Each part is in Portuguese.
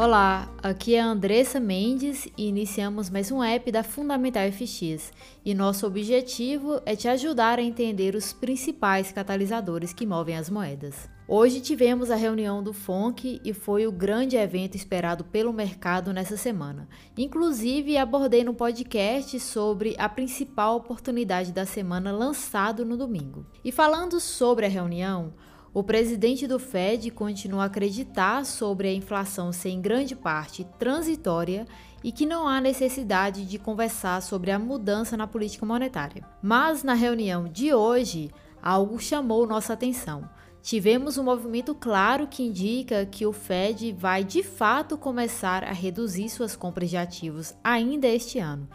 Olá, aqui é a Andressa Mendes e iniciamos mais um app da Fundamental FX. E nosso objetivo é te ajudar a entender os principais catalisadores que movem as moedas. Hoje tivemos a reunião do FONC e foi o grande evento esperado pelo mercado nessa semana. Inclusive, abordei no podcast sobre a principal oportunidade da semana lançado no domingo. E falando sobre a reunião, o presidente do Fed continua a acreditar sobre a inflação ser em grande parte transitória e que não há necessidade de conversar sobre a mudança na política monetária. Mas na reunião de hoje, algo chamou nossa atenção. Tivemos um movimento claro que indica que o Fed vai de fato começar a reduzir suas compras de ativos ainda este ano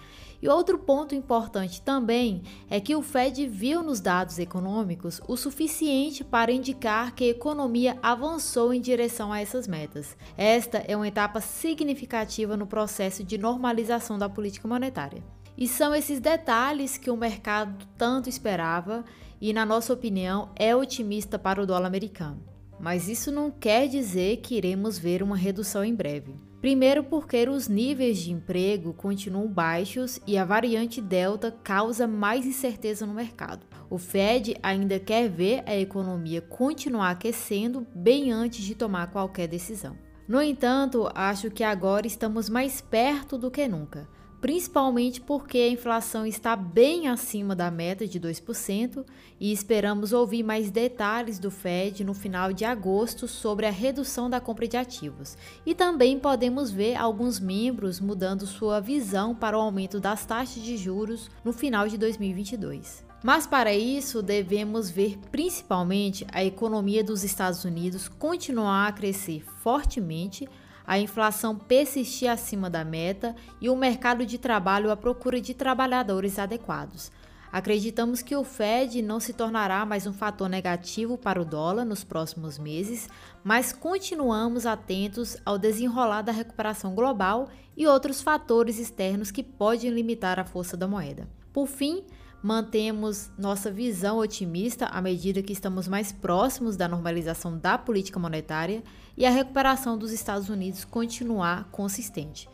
e outro ponto importante também é que o Fed viu nos dados econômicos o suficiente para indicar que a economia avançou em direção a essas metas. Esta é uma etapa significativa no processo de normalização da política monetária. E são esses detalhes que o mercado tanto esperava e, na nossa opinião, é otimista para o dólar americano. Mas isso não quer dizer que iremos ver uma redução em breve. Primeiro, porque os níveis de emprego continuam baixos e a variante Delta causa mais incerteza no mercado. O Fed ainda quer ver a economia continuar aquecendo bem antes de tomar qualquer decisão. No entanto, acho que agora estamos mais perto do que nunca principalmente porque a inflação está bem acima da meta de 2% e esperamos ouvir mais detalhes do Fed no final de agosto sobre a redução da compra de ativos. E também podemos ver alguns membros mudando sua visão para o aumento das taxas de juros no final de 2022. Mas para isso, devemos ver principalmente a economia dos Estados Unidos continuar a crescer fortemente a inflação persistir acima da meta e o mercado de trabalho à procura de trabalhadores adequados. Acreditamos que o Fed não se tornará mais um fator negativo para o dólar nos próximos meses, mas continuamos atentos ao desenrolar da recuperação global e outros fatores externos que podem limitar a força da moeda. Por fim, mantemos nossa visão otimista à medida que estamos mais próximos da normalização da política monetária e a recuperação dos Estados Unidos continuar consistente.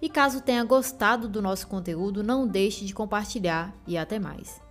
E caso tenha gostado do nosso conteúdo, não deixe de compartilhar e até mais.